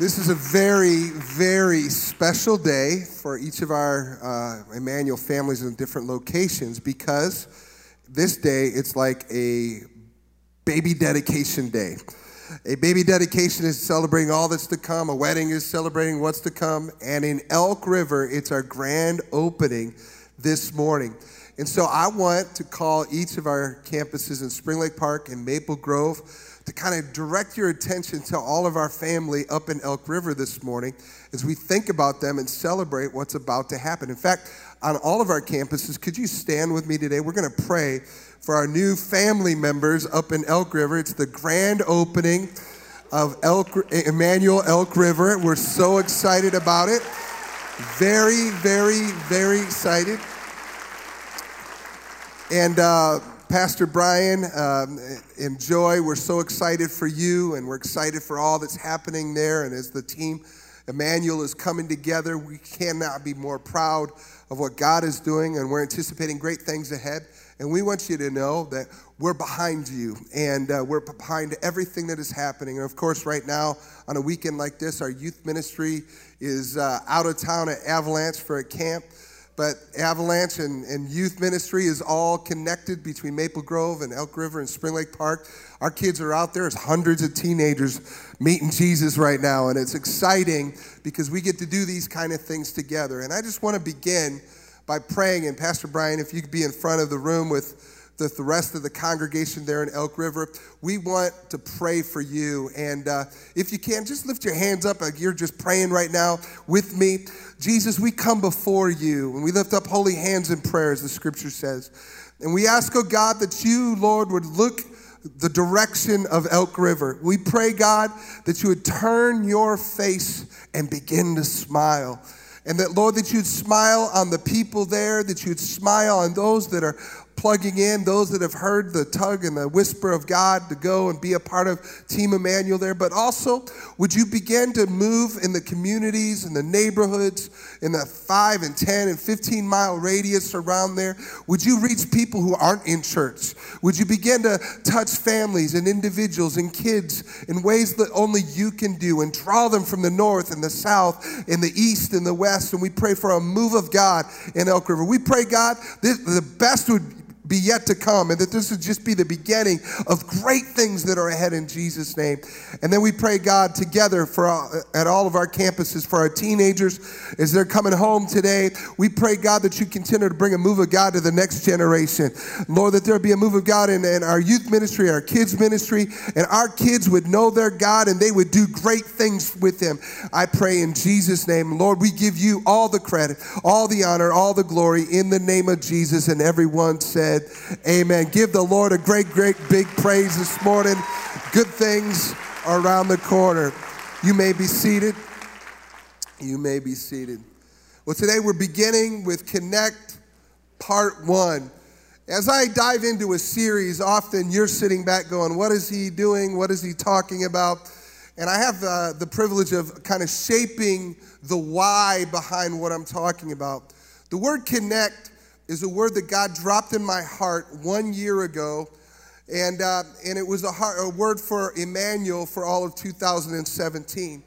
This is a very, very special day for each of our uh, Emmanuel families in different locations because this day it's like a baby dedication day. A baby dedication is celebrating all that's to come, a wedding is celebrating what's to come, and in Elk River, it's our grand opening this morning. And so I want to call each of our campuses in Spring Lake Park and Maple Grove to kind of direct your attention to all of our family up in Elk River this morning as we think about them and celebrate what's about to happen. In fact, on all of our campuses, could you stand with me today? We're going to pray for our new family members up in Elk River. It's the grand opening of Elk, Emmanuel Elk River. We're so excited about it. Very, very, very excited. And uh, Pastor Brian um, and Joy, we're so excited for you and we're excited for all that's happening there. And as the team, Emmanuel, is coming together, we cannot be more proud of what God is doing and we're anticipating great things ahead. And we want you to know that we're behind you and uh, we're behind everything that is happening. And of course, right now, on a weekend like this, our youth ministry is uh, out of town at Avalanche for a camp. But Avalanche and, and youth ministry is all connected between Maple Grove and Elk River and Spring Lake Park. Our kids are out there. There's hundreds of teenagers meeting Jesus right now, and it's exciting because we get to do these kind of things together. And I just want to begin by praying. And Pastor Brian, if you could be in front of the room with the, the rest of the congregation there in Elk River. We want to pray for you. And uh, if you can, just lift your hands up like you're just praying right now with me. Jesus, we come before you and we lift up holy hands in prayer, as the scripture says. And we ask, oh God, that you, Lord, would look the direction of Elk River. We pray, God, that you would turn your face and begin to smile. And that, Lord, that you'd smile on the people there, that you'd smile on those that are plugging in, those that have heard the tug and the whisper of God to go and be a part of Team Emmanuel there, but also would you begin to move in the communities, in the neighborhoods, in the 5 and 10 and 15 mile radius around there? Would you reach people who aren't in church? Would you begin to touch families and individuals and kids in ways that only you can do and draw them from the north and the south and the east and the west? And we pray for a move of God in Elk River. We pray, God, the best would be yet to come, and that this would just be the beginning of great things that are ahead in Jesus' name. And then we pray, God, together for all, at all of our campuses for our teenagers as they're coming home today. We pray, God, that you continue to bring a move of God to the next generation. Lord, that there be a move of God in, in our youth ministry, our kids ministry, and our kids would know their God and they would do great things with Him. I pray in Jesus' name. Lord, we give you all the credit, all the honor, all the glory in the name of Jesus. And everyone said, Amen. Give the Lord a great, great big praise this morning. Good things are around the corner. You may be seated. You may be seated. Well, today we're beginning with Connect Part 1. As I dive into a series, often you're sitting back going, What is he doing? What is he talking about? And I have uh, the privilege of kind of shaping the why behind what I'm talking about. The word connect is a word that God dropped in my heart one year ago. And, uh, and it was a, heart, a word for Emmanuel for all of 2017.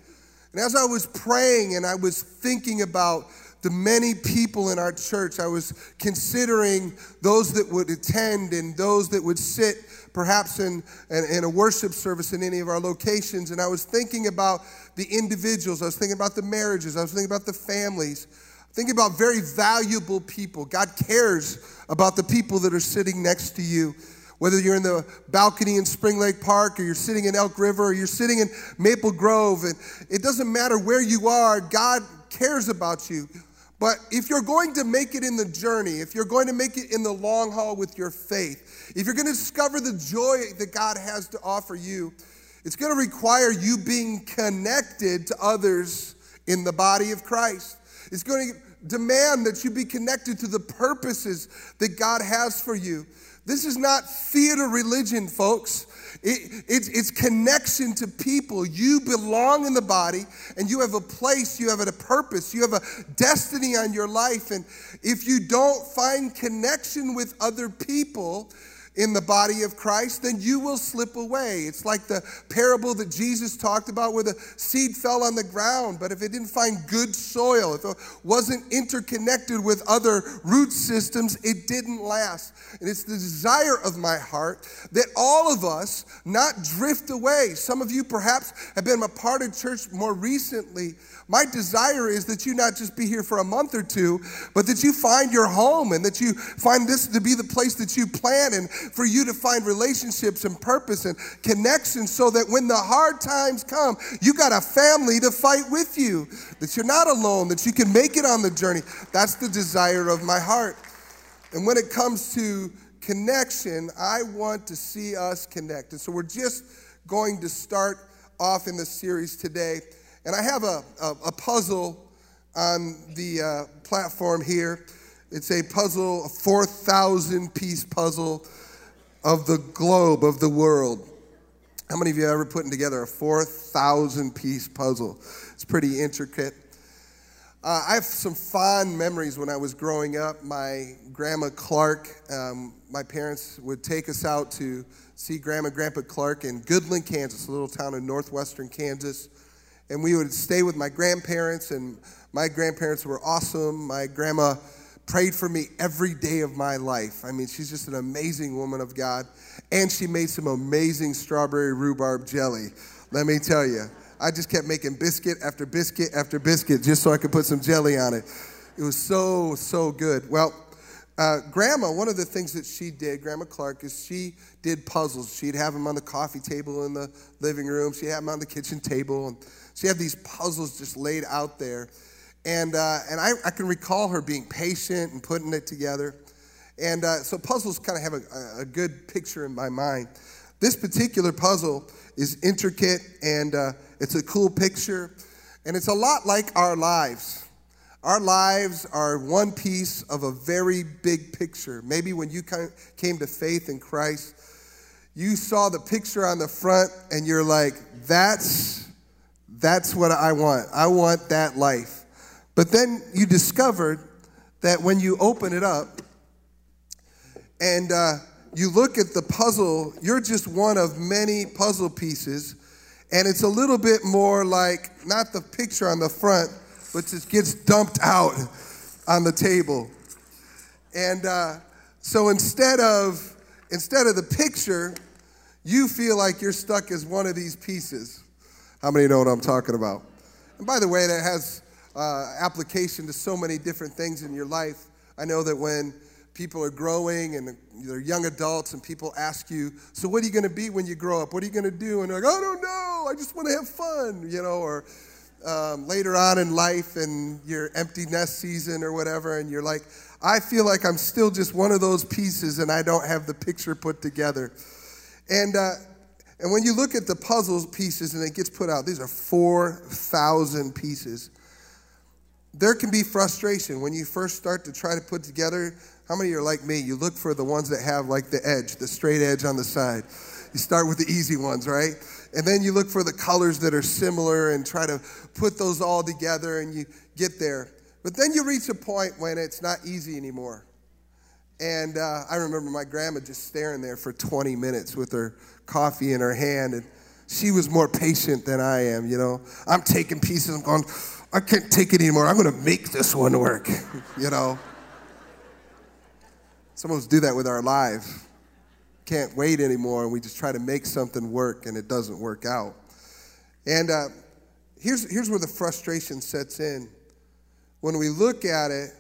And as I was praying and I was thinking about the many people in our church, I was considering those that would attend and those that would sit perhaps in, in, in, a worship service in any of our locations. And I was thinking about the individuals, I was thinking about the marriages, I was thinking about the families. Think about very valuable people. God cares about the people that are sitting next to you. Whether you're in the balcony in Spring Lake Park or you're sitting in Elk River or you're sitting in Maple Grove, and it doesn't matter where you are, God cares about you. But if you're going to make it in the journey, if you're going to make it in the long haul with your faith, if you're going to discover the joy that God has to offer you, it's going to require you being connected to others in the body of Christ. It's going to demand that you be connected to the purposes that God has for you. This is not theater religion, folks. It, it's, it's connection to people. You belong in the body and you have a place, you have a purpose, you have a destiny on your life. And if you don't find connection with other people, in the body of Christ, then you will slip away. It's like the parable that Jesus talked about where the seed fell on the ground, but if it didn't find good soil, if it wasn't interconnected with other root systems, it didn't last. And it's the desire of my heart that all of us not drift away. Some of you perhaps have been a part of church more recently. My desire is that you not just be here for a month or two, but that you find your home and that you find this to be the place that you plan and for you to find relationships and purpose and connection so that when the hard times come, you got a family to fight with you, that you're not alone, that you can make it on the journey. That's the desire of my heart. And when it comes to connection, I want to see us connect. And so we're just going to start off in the series today. And I have a, a, a puzzle on the uh, platform here. It's a puzzle, a 4,000 piece puzzle of the globe, of the world. How many of you ever putting together a 4,000 piece puzzle? It's pretty intricate. Uh, I have some fond memories when I was growing up. My grandma Clark, um, my parents would take us out to see Grandma Grandpa Clark in Goodland, Kansas, a little town in northwestern Kansas. And we would stay with my grandparents, and my grandparents were awesome. My grandma prayed for me every day of my life. I mean, she's just an amazing woman of God. And she made some amazing strawberry rhubarb jelly. Let me tell you, I just kept making biscuit after biscuit after biscuit just so I could put some jelly on it. It was so, so good. Well, uh, grandma, one of the things that she did, Grandma Clark, is she did puzzles. She'd have them on the coffee table in the living room. She'd have them on the kitchen table. And she had these puzzles just laid out there. And, uh, and I, I, can recall her being patient and putting it together. And uh, so puzzles kind of have a, a, good picture in my mind. This particular puzzle is intricate and uh, it's a cool picture. And it's a lot like our lives. Our lives are one piece of a very big picture. Maybe when you came to faith in Christ, you saw the picture on the front and you're like, that's, that's what I want. I want that life. But then you discovered that when you open it up and uh, you look at the puzzle, you're just one of many puzzle pieces. And it's a little bit more like not the picture on the front, but just gets dumped out on the table. And uh, so instead of instead of the picture, you feel like you're stuck as one of these pieces. How many know what I'm talking about? And by the way, that has uh, application to so many different things in your life. I know that when people are growing and they're young adults and people ask you, So, what are you going to be when you grow up? What are you going to do? And they're like, I don't know. I just want to have fun, you know, or um, later on in life and your empty nest season or whatever, and you're like, I feel like I'm still just one of those pieces and I don't have the picture put together. And, uh, and when you look at the puzzle pieces and it gets put out, these are 4,000 pieces there can be frustration when you first start to try to put together. How many are like me? You look for the ones that have like the edge, the straight edge on the side. You start with the easy ones, right? And then you look for the colors that are similar and try to put those all together and you get there. But then you reach a point when it's not easy anymore. And uh, I remember my grandma just staring there for 20 minutes with her coffee in her hand. And she was more patient than I am, you know. I'm taking pieces, I'm going, I can't take it anymore. I'm going to make this one work, you know. Some of us do that with our lives. Can't wait anymore, and we just try to make something work, and it doesn't work out. And uh, here's, here's where the frustration sets in. When we look at it,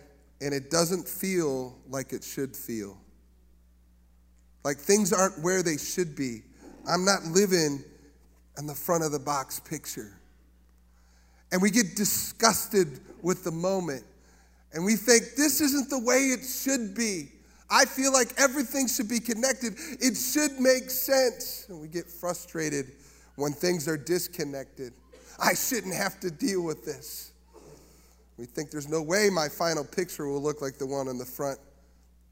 and it doesn't feel like it should feel. Like things aren't where they should be. I'm not living in the front of the box picture and we get disgusted with the moment. And we think, this isn't the way it should be. I feel like everything should be connected. It should make sense. And we get frustrated when things are disconnected. I shouldn't have to deal with this. We think there's no way my final picture will look like the one on the front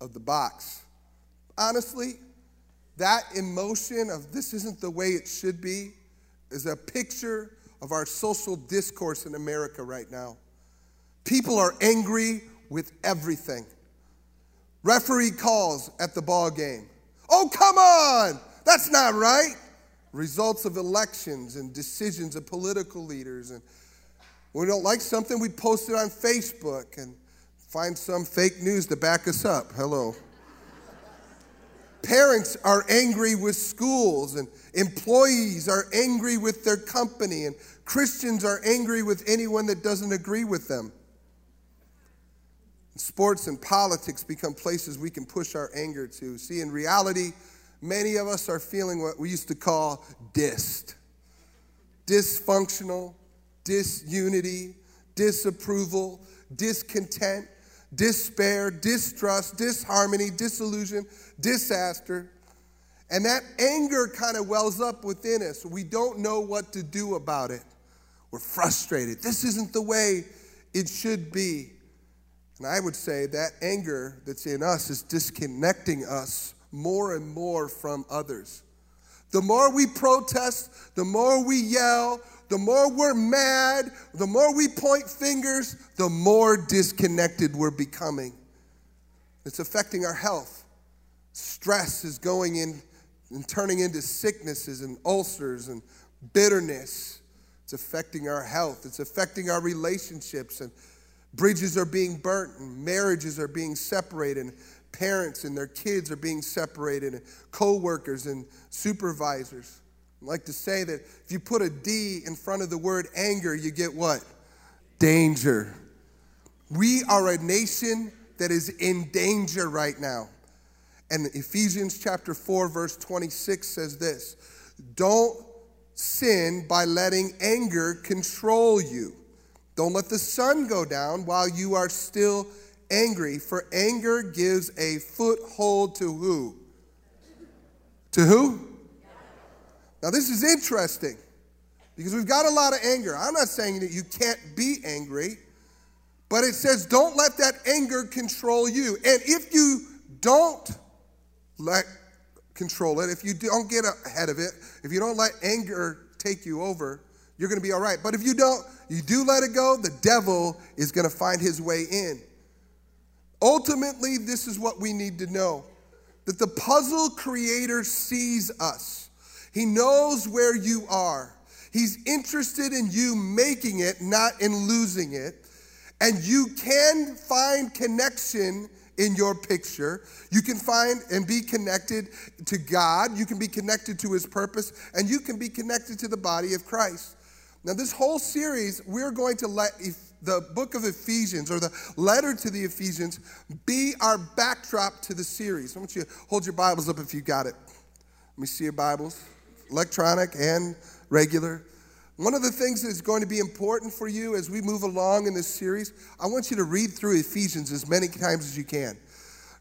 of the box. Honestly, that emotion of this isn't the way it should be is a picture of our social discourse in America right now. People are angry with everything. Referee calls at the ball game. Oh, come on. That's not right. Results of elections and decisions of political leaders. And when we don't like something, we post it on Facebook and find some fake news to back us up. Hello. Parents are angry with schools, and employees are angry with their company, and Christians are angry with anyone that doesn't agree with them. Sports and politics become places we can push our anger to. See, in reality, many of us are feeling what we used to call dist dysfunctional, disunity, disapproval, discontent, despair, distrust, disharmony, disillusion, disaster. And that anger kind of wells up within us. We don't know what to do about it. We're frustrated. This isn't the way it should be. And I would say that anger that's in us is disconnecting us more and more from others. The more we protest, the more we yell, the more we're mad, the more we point fingers, the more disconnected we're becoming. It's affecting our health. Stress is going in and turning into sicknesses and ulcers and bitterness. It's affecting our health. It's affecting our relationships and Bridges are being burnt, and marriages are being separated, and parents and their kids are being separated, and co workers and supervisors. I like to say that if you put a D in front of the word anger, you get what? Danger. We are a nation that is in danger right now. And Ephesians chapter 4, verse 26 says this Don't sin by letting anger control you. Don't let the sun go down while you are still angry, for anger gives a foothold to who? To who? Now, this is interesting because we've got a lot of anger. I'm not saying that you can't be angry, but it says don't let that anger control you. And if you don't let control it, if you don't get ahead of it, if you don't let anger take you over, you're going to be all right. But if you don't, you do let it go, the devil is going to find his way in. Ultimately, this is what we need to know that the puzzle creator sees us, he knows where you are. He's interested in you making it, not in losing it. And you can find connection in your picture. You can find and be connected to God. You can be connected to His purpose, and you can be connected to the body of Christ. Now, this whole series, we're going to let the book of Ephesians or the letter to the Ephesians be our backdrop to the series. I want you to hold your Bibles up if you got it. Let me see your Bibles, electronic and regular. One of the things that's going to be important for you as we move along in this series, I want you to read through Ephesians as many times as you can.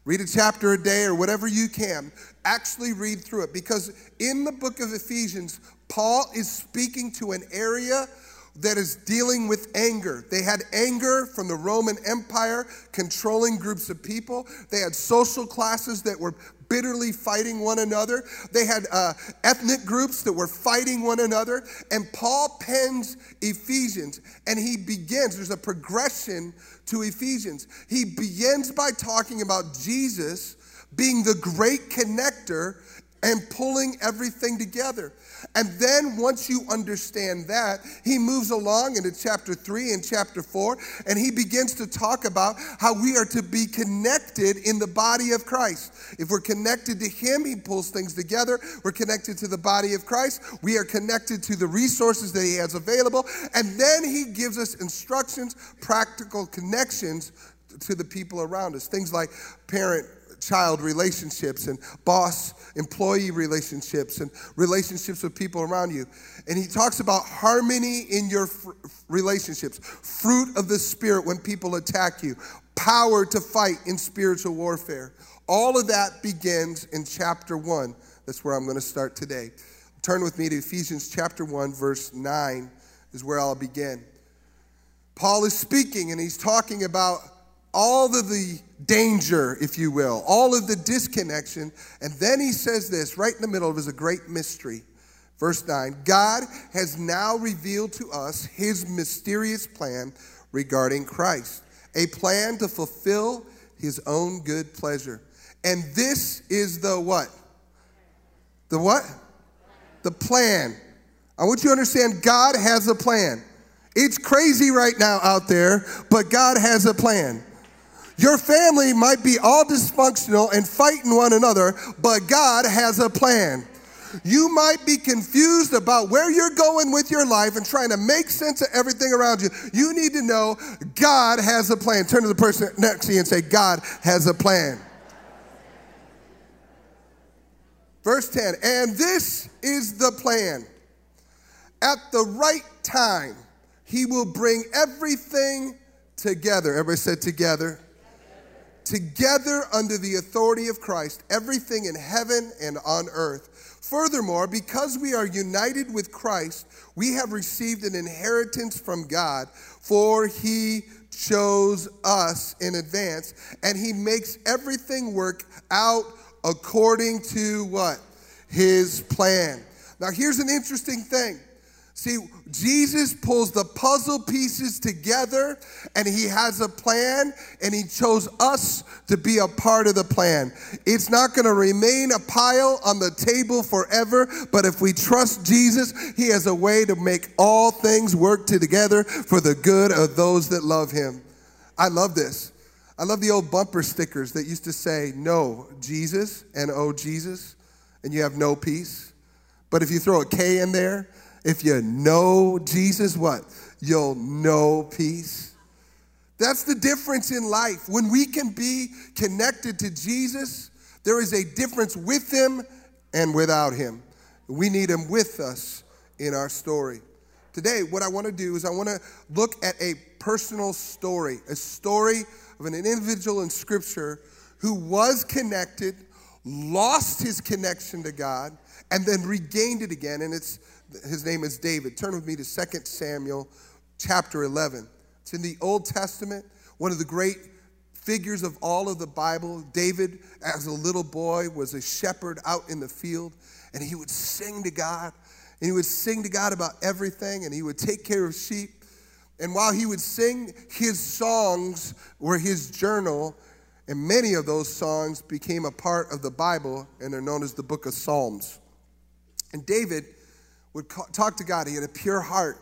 Read a chapter a day or whatever you can. Actually, read through it because in the book of Ephesians, Paul is speaking to an area that is dealing with anger. They had anger from the Roman Empire controlling groups of people. They had social classes that were bitterly fighting one another. They had uh, ethnic groups that were fighting one another. And Paul pens Ephesians and he begins, there's a progression to Ephesians. He begins by talking about Jesus being the great connector and pulling everything together. And then once you understand that, he moves along into chapter 3 and chapter 4, and he begins to talk about how we are to be connected in the body of Christ. If we're connected to him, he pulls things together. We're connected to the body of Christ. We are connected to the resources that he has available. And then he gives us instructions, practical connections to the people around us. Things like parent child relationships and boss employee relationships and relationships with people around you. And he talks about harmony in your fr- relationships, fruit of the Spirit when people attack you, power to fight in spiritual warfare. All of that begins in chapter 1. That's where I'm going to start today. Turn with me to Ephesians chapter 1, verse 9 is where I'll begin. Paul is speaking and he's talking about all of the danger, if you will, all of the disconnection. And then he says this right in the middle of is a great mystery. Verse 9 God has now revealed to us his mysterious plan regarding Christ, a plan to fulfill his own good pleasure. And this is the what? The what? The plan. I want you to understand God has a plan. It's crazy right now out there, but God has a plan. Your family might be all dysfunctional and fighting one another, but God has a plan. You might be confused about where you're going with your life and trying to make sense of everything around you. You need to know God has a plan. Turn to the person next to you and say, God has a plan. Verse 10, and this is the plan. At the right time, he will bring everything together. Everybody said together. Together under the authority of Christ, everything in heaven and on earth. Furthermore, because we are united with Christ, we have received an inheritance from God, for he chose us in advance, and he makes everything work out according to what? His plan. Now, here's an interesting thing. See, Jesus pulls the puzzle pieces together and he has a plan and he chose us to be a part of the plan. It's not going to remain a pile on the table forever, but if we trust Jesus, he has a way to make all things work together for the good of those that love him. I love this. I love the old bumper stickers that used to say, No, Jesus, and oh, Jesus, and you have no peace. But if you throw a K in there, if you know Jesus, what? You'll know peace. That's the difference in life. When we can be connected to Jesus, there is a difference with him and without him. We need him with us in our story. Today, what I want to do is I want to look at a personal story, a story of an individual in Scripture who was connected, lost his connection to God, and then regained it again. And it's his name is David. Turn with me to 2 Samuel chapter 11. It's in the Old Testament, one of the great figures of all of the Bible. David, as a little boy, was a shepherd out in the field, and he would sing to God, and he would sing to God about everything, and he would take care of sheep. And while he would sing, his songs were his journal, and many of those songs became a part of the Bible, and they're known as the book of Psalms. And David, would talk to God. He had a pure heart.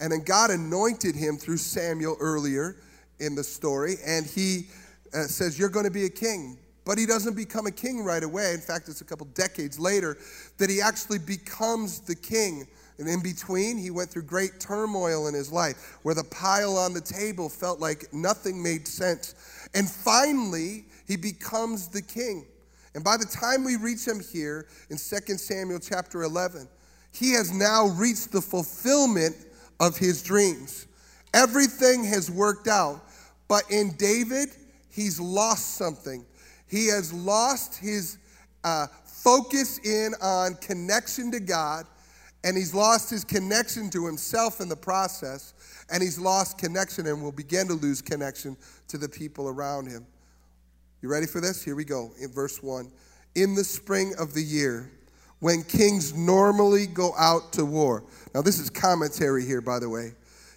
And then God anointed him through Samuel earlier in the story. And he uh, says, You're going to be a king. But he doesn't become a king right away. In fact, it's a couple decades later that he actually becomes the king. And in between, he went through great turmoil in his life where the pile on the table felt like nothing made sense. And finally, he becomes the king. And by the time we reach him here in 2 Samuel chapter 11, he has now reached the fulfillment of his dreams. Everything has worked out. But in David, he's lost something. He has lost his uh, focus in on connection to God, and he's lost his connection to himself in the process, and he's lost connection and will begin to lose connection to the people around him. You ready for this? Here we go in verse 1. In the spring of the year, when kings normally go out to war. Now, this is commentary here, by the way.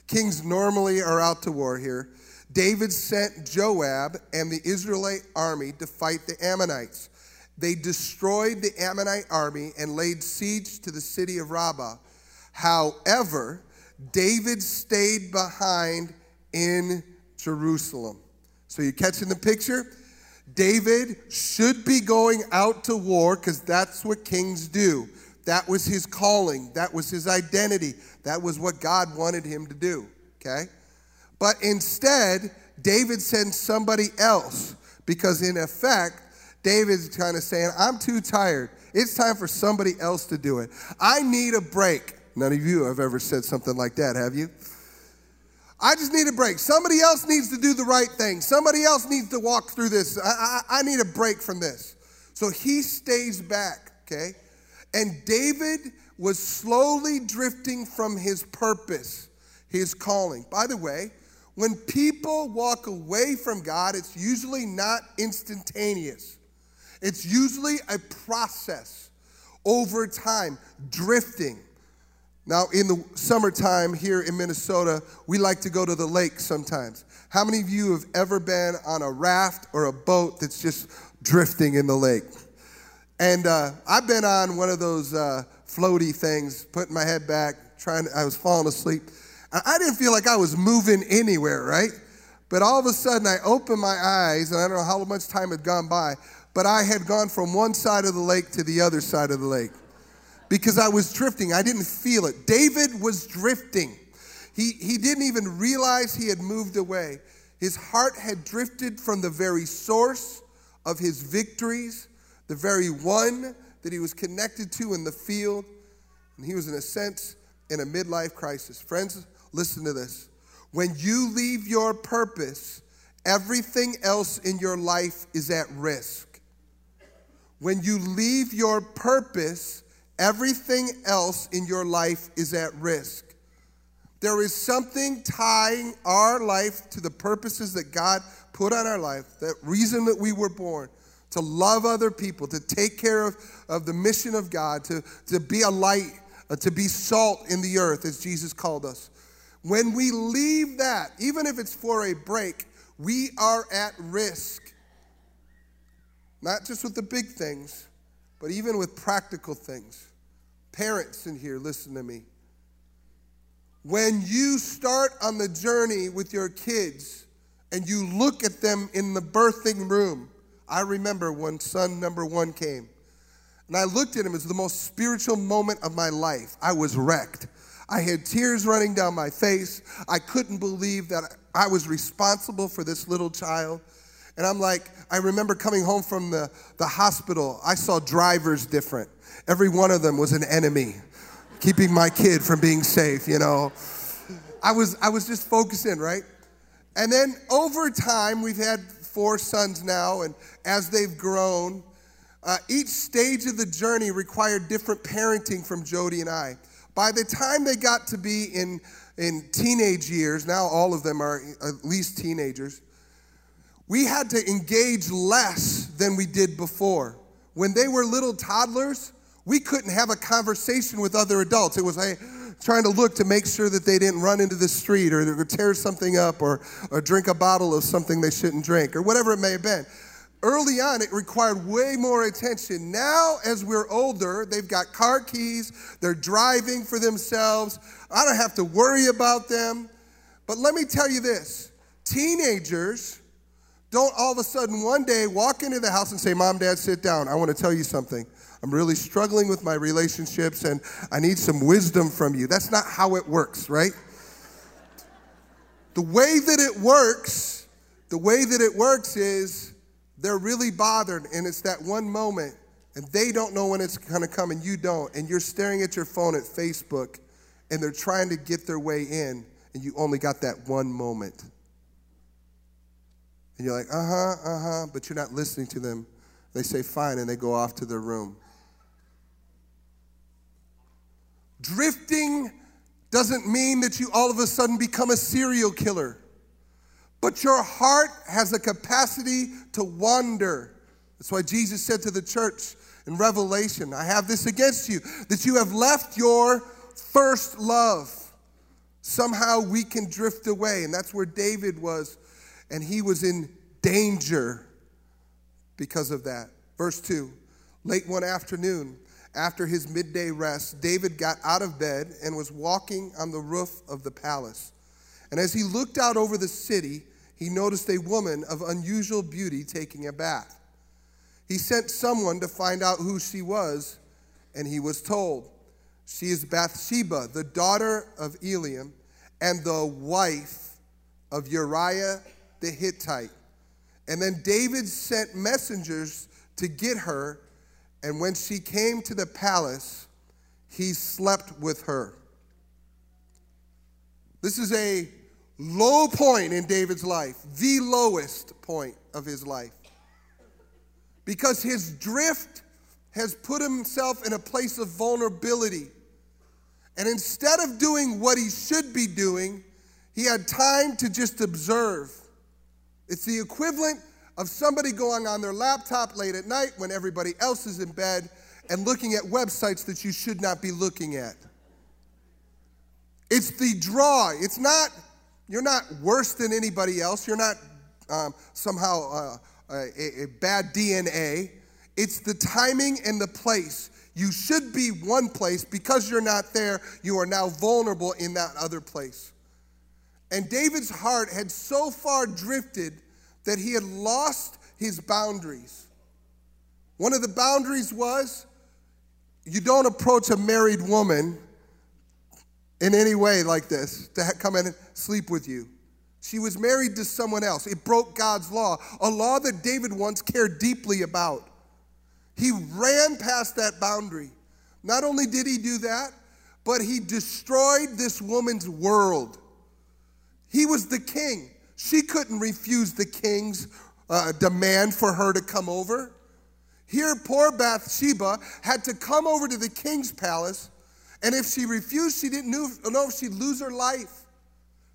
Kings normally are out to war here. David sent Joab and the Israelite army to fight the Ammonites. They destroyed the Ammonite army and laid siege to the city of Rabbah. However, David stayed behind in Jerusalem. So, you catching the picture? David should be going out to war because that's what kings do. That was his calling, that was his identity, that was what God wanted him to do, okay? But instead, David sends somebody else because, in effect, David's kind of saying, I'm too tired. It's time for somebody else to do it. I need a break. None of you have ever said something like that, have you? I just need a break. Somebody else needs to do the right thing. Somebody else needs to walk through this. I, I, I need a break from this. So he stays back, okay? And David was slowly drifting from his purpose, his calling. By the way, when people walk away from God, it's usually not instantaneous, it's usually a process over time, drifting. Now, in the summertime here in Minnesota, we like to go to the lake sometimes. How many of you have ever been on a raft or a boat that's just drifting in the lake? And uh, I've been on one of those uh, floaty things, putting my head back, trying. To, I was falling asleep. I didn't feel like I was moving anywhere, right? But all of a sudden, I opened my eyes, and I don't know how much time had gone by, but I had gone from one side of the lake to the other side of the lake because I was drifting. I didn't feel it. David was drifting. He, he didn't even realize he had moved away. His heart had drifted from the very source of his victories, the very one that he was connected to in the field. And he was, in a sense, in a midlife crisis. Friends, listen to this. When you leave your purpose, everything else in your life is at risk. When you leave your purpose, everything else in your life is at risk. There is something tying our life to the purposes that God put on our life, that reason that we were born, to love other people, to take care of, of the mission of God, to, to be a light, uh, to be salt in the earth, as Jesus called us. When we leave that, even if it's for a break, we are at risk. Not just with the big things, but even with practical things. Parents in here, listen to me. When you start on the journey with your kids and you look at them in the birthing room, I remember when son number one came. And I looked at him as the most spiritual moment of my life. I was wrecked. I had tears running down my face. I couldn't believe that I was responsible for this little child. And I'm like, I remember coming home from the, the hospital. I saw drivers different. Every one of them was an enemy, keeping my kid from being safe, you know. I was, I was just focusing, right? And then over time, we've had four sons now, and as they've grown, uh, each stage of the journey required different parenting from Jody and I. By the time they got to be in, in teenage years, now all of them are at least teenagers, we had to engage less than we did before. When they were little toddlers, we couldn't have a conversation with other adults. It was hey, trying to look to make sure that they didn't run into the street or tear something up or, or drink a bottle of something they shouldn't drink or whatever it may have been. Early on, it required way more attention. Now, as we're older, they've got car keys, they're driving for themselves. I don't have to worry about them. But let me tell you this teenagers don't all of a sudden one day walk into the house and say, Mom, Dad, sit down. I want to tell you something. I'm really struggling with my relationships and I need some wisdom from you. That's not how it works, right? The way that it works, the way that it works is they're really bothered, and it's that one moment, and they don't know when it's going to come, and you don't, and you're staring at your phone at Facebook, and they're trying to get their way in, and you only got that one moment. And you're like, uh huh, uh huh, but you're not listening to them. They say, fine, and they go off to their room. Drifting doesn't mean that you all of a sudden become a serial killer. But your heart has a capacity to wander. That's why Jesus said to the church in Revelation, I have this against you, that you have left your first love. Somehow we can drift away. And that's where David was. And he was in danger because of that. Verse 2 Late one afternoon, after his midday rest, David got out of bed and was walking on the roof of the palace. And as he looked out over the city, he noticed a woman of unusual beauty taking a bath. He sent someone to find out who she was, and he was told, She is Bathsheba, the daughter of Eliam, and the wife of Uriah the Hittite. And then David sent messengers to get her, and when she came to the palace, he slept with her. This is a low point in David's life, the lowest point of his life. Because his drift has put himself in a place of vulnerability. And instead of doing what he should be doing, he had time to just observe. It's the equivalent of somebody going on their laptop late at night when everybody else is in bed and looking at websites that you should not be looking at. It's the draw. It's not, you're not worse than anybody else. You're not um, somehow uh, a, a bad DNA. It's the timing and the place. You should be one place. Because you're not there, you are now vulnerable in that other place. And David's heart had so far drifted that he had lost his boundaries. One of the boundaries was you don't approach a married woman in any way like this to come in and sleep with you. She was married to someone else. It broke God's law, a law that David once cared deeply about. He ran past that boundary. Not only did he do that, but he destroyed this woman's world. He was the king. She couldn't refuse the king's uh, demand for her to come over. Here, poor Bathsheba had to come over to the king's palace, and if she refused, she didn't know if she'd lose her life.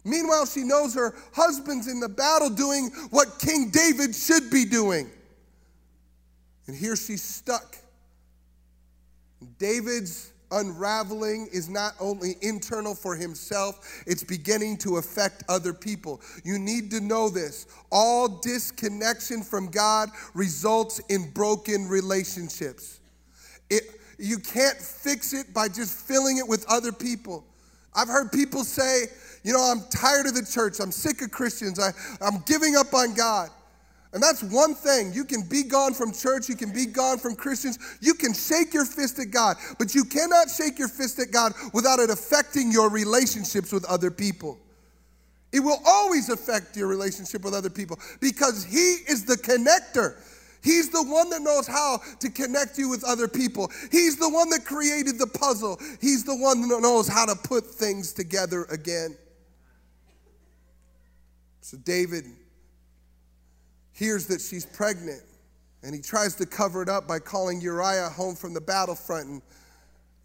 Meanwhile, she knows her husband's in the battle doing what King David should be doing. And here she's stuck. David's unraveling is not only internal for himself, it's beginning to affect other people. You need to know this. All disconnection from God results in broken relationships. It, you can't fix it by just filling it with other people. I've heard people say, you know, I'm tired of the church. I'm sick of Christians. I, I'm giving up on God. And that's one thing. You can be gone from church, you can be gone from Christians, you can shake your fist at God, but you cannot shake your fist at God without it affecting your relationships with other people. It will always affect your relationship with other people because He is the connector. He's the one that knows how to connect you with other people. He's the one that created the puzzle. He's the one that knows how to put things together again. So David hears that she's pregnant and he tries to cover it up by calling Uriah home from the battlefront. And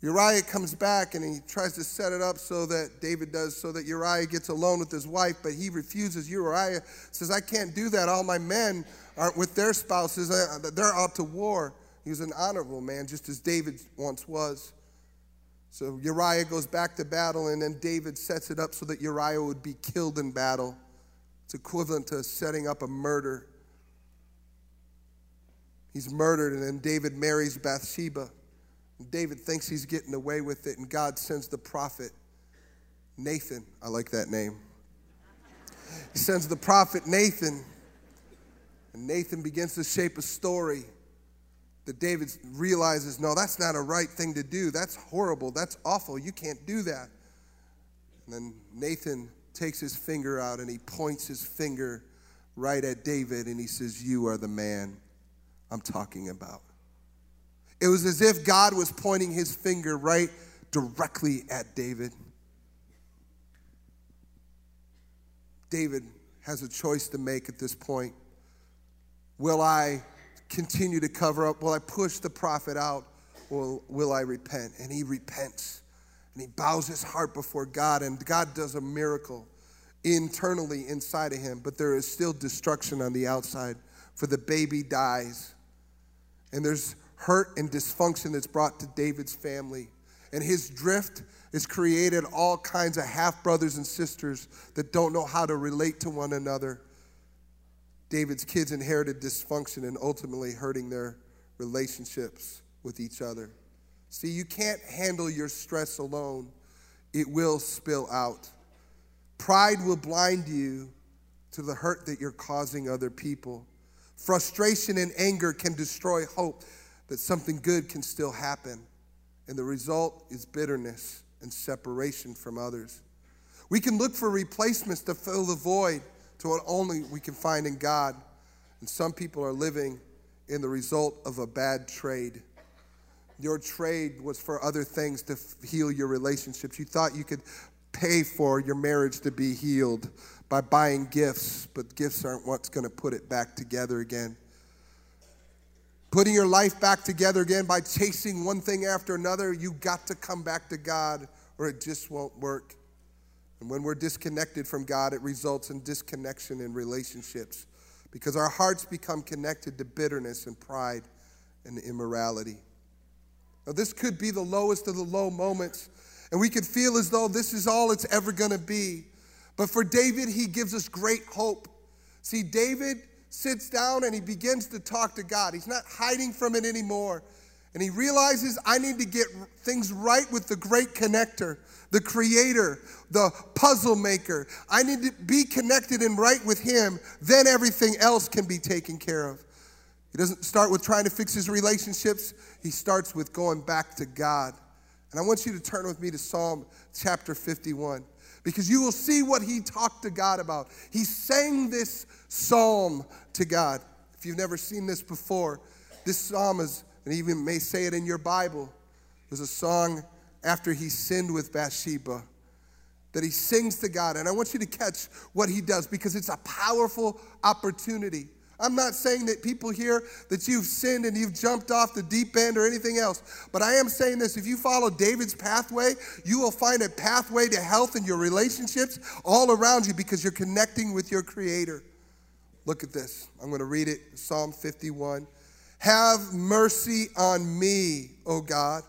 Uriah comes back and he tries to set it up so that David does, so that Uriah gets alone with his wife, but he refuses. Uriah says, I can't do that. All my men aren't with their spouses, they're out to war. He was an honorable man, just as David once was. So Uriah goes back to battle, and then David sets it up so that Uriah would be killed in battle. It's equivalent to setting up a murder. He's murdered, and then David marries Bathsheba. And David thinks he's getting away with it, and God sends the prophet Nathan. I like that name. He sends the prophet Nathan, and Nathan begins to shape a story that David realizes no, that's not a right thing to do. That's horrible. That's awful. You can't do that. And then Nathan takes his finger out and he points his finger right at David and he says, You are the man. I'm talking about. It was as if God was pointing his finger right directly at David. David has a choice to make at this point. Will I continue to cover up? Will I push the prophet out? Or will I repent? And he repents. And he bows his heart before God, and God does a miracle internally inside of him, but there is still destruction on the outside, for the baby dies. And there's hurt and dysfunction that's brought to David's family. And his drift has created all kinds of half brothers and sisters that don't know how to relate to one another. David's kids inherited dysfunction and ultimately hurting their relationships with each other. See, you can't handle your stress alone, it will spill out. Pride will blind you to the hurt that you're causing other people. Frustration and anger can destroy hope that something good can still happen. And the result is bitterness and separation from others. We can look for replacements to fill the void to what only we can find in God. And some people are living in the result of a bad trade. Your trade was for other things to heal your relationships. You thought you could pay for your marriage to be healed by buying gifts, but gifts aren't what's going to put it back together again. Putting your life back together again by chasing one thing after another, you got to come back to God or it just won't work. And when we're disconnected from God, it results in disconnection in relationships because our hearts become connected to bitterness and pride and immorality. Now, this could be the lowest of the low moments, and we could feel as though this is all it's ever going to be. But for David, he gives us great hope. See, David sits down and he begins to talk to God. He's not hiding from it anymore. And he realizes I need to get things right with the great connector, the creator, the puzzle maker. I need to be connected and right with him. Then everything else can be taken care of. He doesn't start with trying to fix his relationships, he starts with going back to God. And I want you to turn with me to Psalm chapter 51 because you will see what he talked to God about. He sang this psalm to God. If you've never seen this before, this psalm is, and even may say it in your Bible, was a song after he sinned with Bathsheba that he sings to God. And I want you to catch what he does because it's a powerful opportunity. I'm not saying that people here that you've sinned and you've jumped off the deep end or anything else, but I am saying this if you follow David's pathway, you will find a pathway to health in your relationships all around you because you're connecting with your Creator. Look at this. I'm going to read it Psalm 51. Have mercy on me, O God,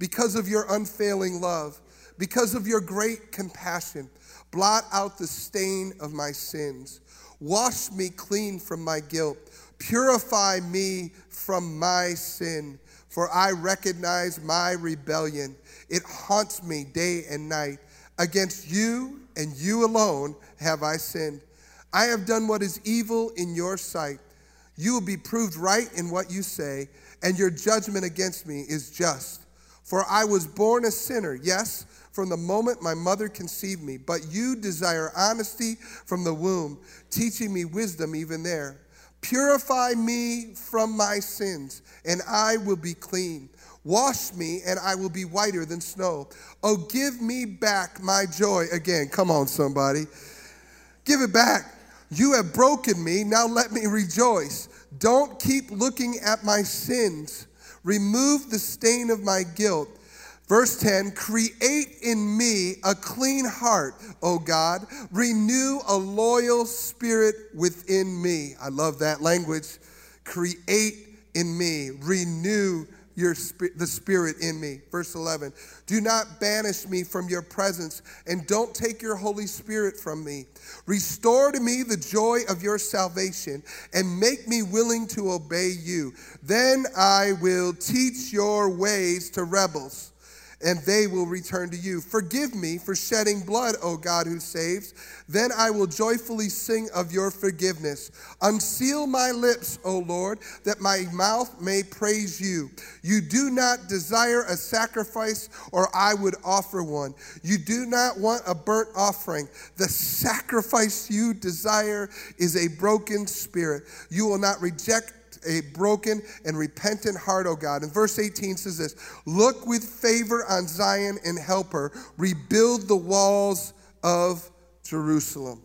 because of your unfailing love, because of your great compassion. Blot out the stain of my sins Wash me clean from my guilt. Purify me from my sin, for I recognize my rebellion. It haunts me day and night. Against you and you alone have I sinned. I have done what is evil in your sight. You will be proved right in what you say, and your judgment against me is just. For I was born a sinner, yes from the moment my mother conceived me. But you desire honesty from the womb, teaching me wisdom even there. Purify me from my sins, and I will be clean. Wash me, and I will be whiter than snow. Oh, give me back my joy again. Come on, somebody. Give it back. You have broken me. Now let me rejoice. Don't keep looking at my sins. Remove the stain of my guilt Verse 10 Create in me a clean heart, O God. Renew a loyal spirit within me. I love that language. Create in me, renew your the spirit in me. Verse 11. Do not banish me from your presence and don't take your Holy Spirit from me. Restore to me the joy of your salvation and make me willing to obey you. Then I will teach your ways to rebels and they will return to you. Forgive me for shedding blood, O God who saves. Then I will joyfully sing of your forgiveness. Unseal my lips, O Lord, that my mouth may praise you. You do not desire a sacrifice, or I would offer one. You do not want a burnt offering. The sacrifice you desire is a broken spirit. You will not reject a broken and repentant heart, O God. And verse 18 says this Look with favor on Zion and help her, rebuild the walls of Jerusalem.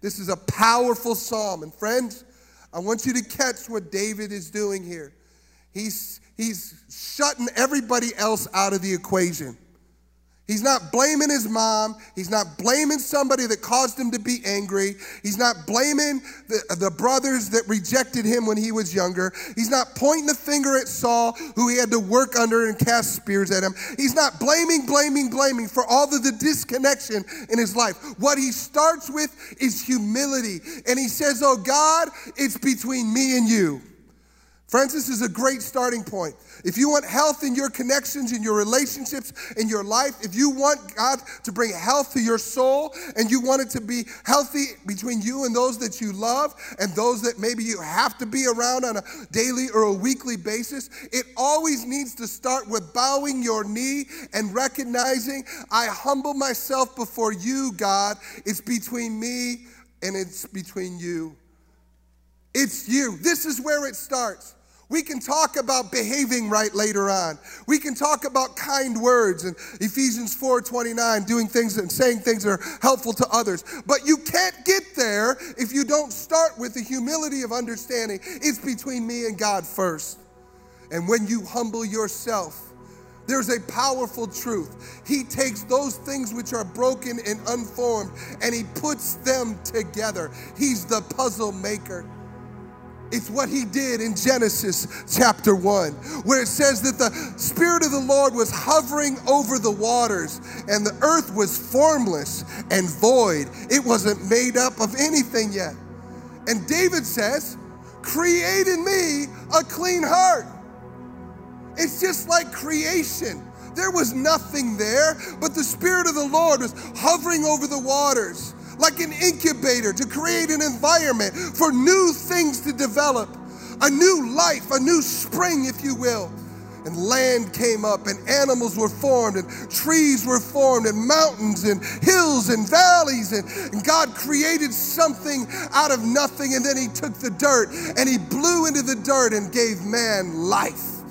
This is a powerful psalm. And friends, I want you to catch what David is doing here. He's, he's shutting everybody else out of the equation. He's not blaming his mom. He's not blaming somebody that caused him to be angry. He's not blaming the, the brothers that rejected him when he was younger. He's not pointing the finger at Saul, who he had to work under and cast spears at him. He's not blaming, blaming, blaming for all of the disconnection in his life. What he starts with is humility. And he says, Oh God, it's between me and you. Friends, this is a great starting point. If you want health in your connections, in your relationships, in your life, if you want God to bring health to your soul and you want it to be healthy between you and those that you love and those that maybe you have to be around on a daily or a weekly basis, it always needs to start with bowing your knee and recognizing, I humble myself before you, God. It's between me and it's between you. It's you. This is where it starts. We can talk about behaving right later on. We can talk about kind words and Ephesians 4:29, doing things and saying things that are helpful to others. But you can't get there if you don't start with the humility of understanding it's between me and God first. And when you humble yourself, there's a powerful truth. He takes those things which are broken and unformed and he puts them together. He's the puzzle maker. It's what he did in Genesis chapter 1, where it says that the Spirit of the Lord was hovering over the waters, and the earth was formless and void. It wasn't made up of anything yet. And David says, create in me a clean heart. It's just like creation. There was nothing there, but the Spirit of the Lord was hovering over the waters like an incubator to create an environment for new things to develop, a new life, a new spring, if you will and land came up, and animals were formed, and trees were formed, and mountains, and hills, and valleys. And, and, God created something out of nothing, and then He took the dirt and He blew into the dirt and gave man life.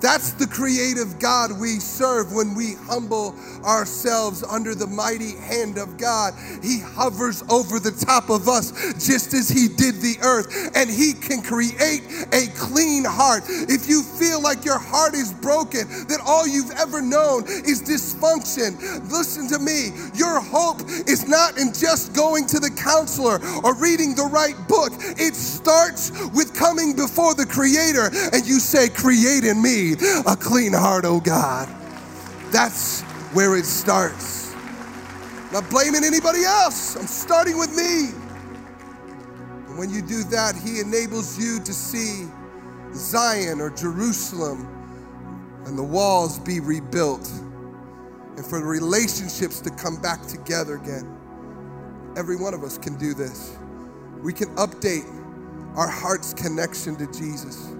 That's the creative God we serve when we humble ourselves under the mighty hand of God. He hovers over the top of us just as He did the earth, and He can create a clean heart. If you feel like your heart is broken, that all you've ever known is dysfunction, listen to me. Your hope is not in just going to the counselor or reading the right book, it starts with coming before the Creator, and you say, Create in me a clean heart, oh God. That's where it starts. Not blaming anybody else. I'm starting with me. And when you do that, He enables you to see Zion or Jerusalem and the walls be rebuilt and for the relationships to come back together again. Every one of us can do this. We can update our heart's connection to Jesus.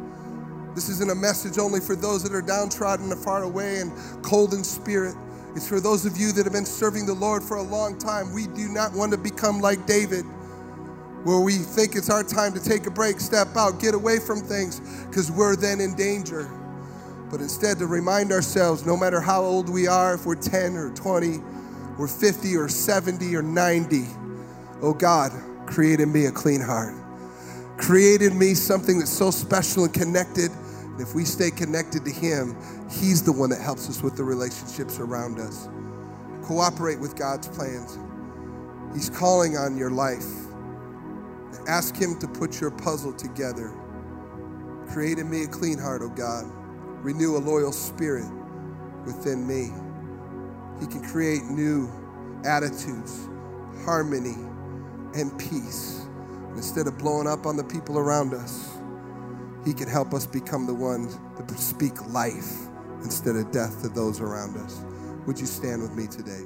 This isn't a message only for those that are downtrodden and far away and cold in spirit. It's for those of you that have been serving the Lord for a long time. We do not want to become like David, where we think it's our time to take a break, step out, get away from things, because we're then in danger. But instead, to remind ourselves no matter how old we are, if we're 10 or 20, we're 50 or 70 or 90, oh God, create in me a clean heart. Create in me something that's so special and connected and if we stay connected to Him, He's the one that helps us with the relationships around us. Cooperate with God's plans. He's calling on your life. Ask Him to put your puzzle together. Create in me a clean heart, O oh God. Renew a loyal spirit within me. He can create new attitudes, harmony, and peace. Instead of blowing up on the people around us, he can help us become the ones that speak life instead of death to those around us. Would you stand with me today?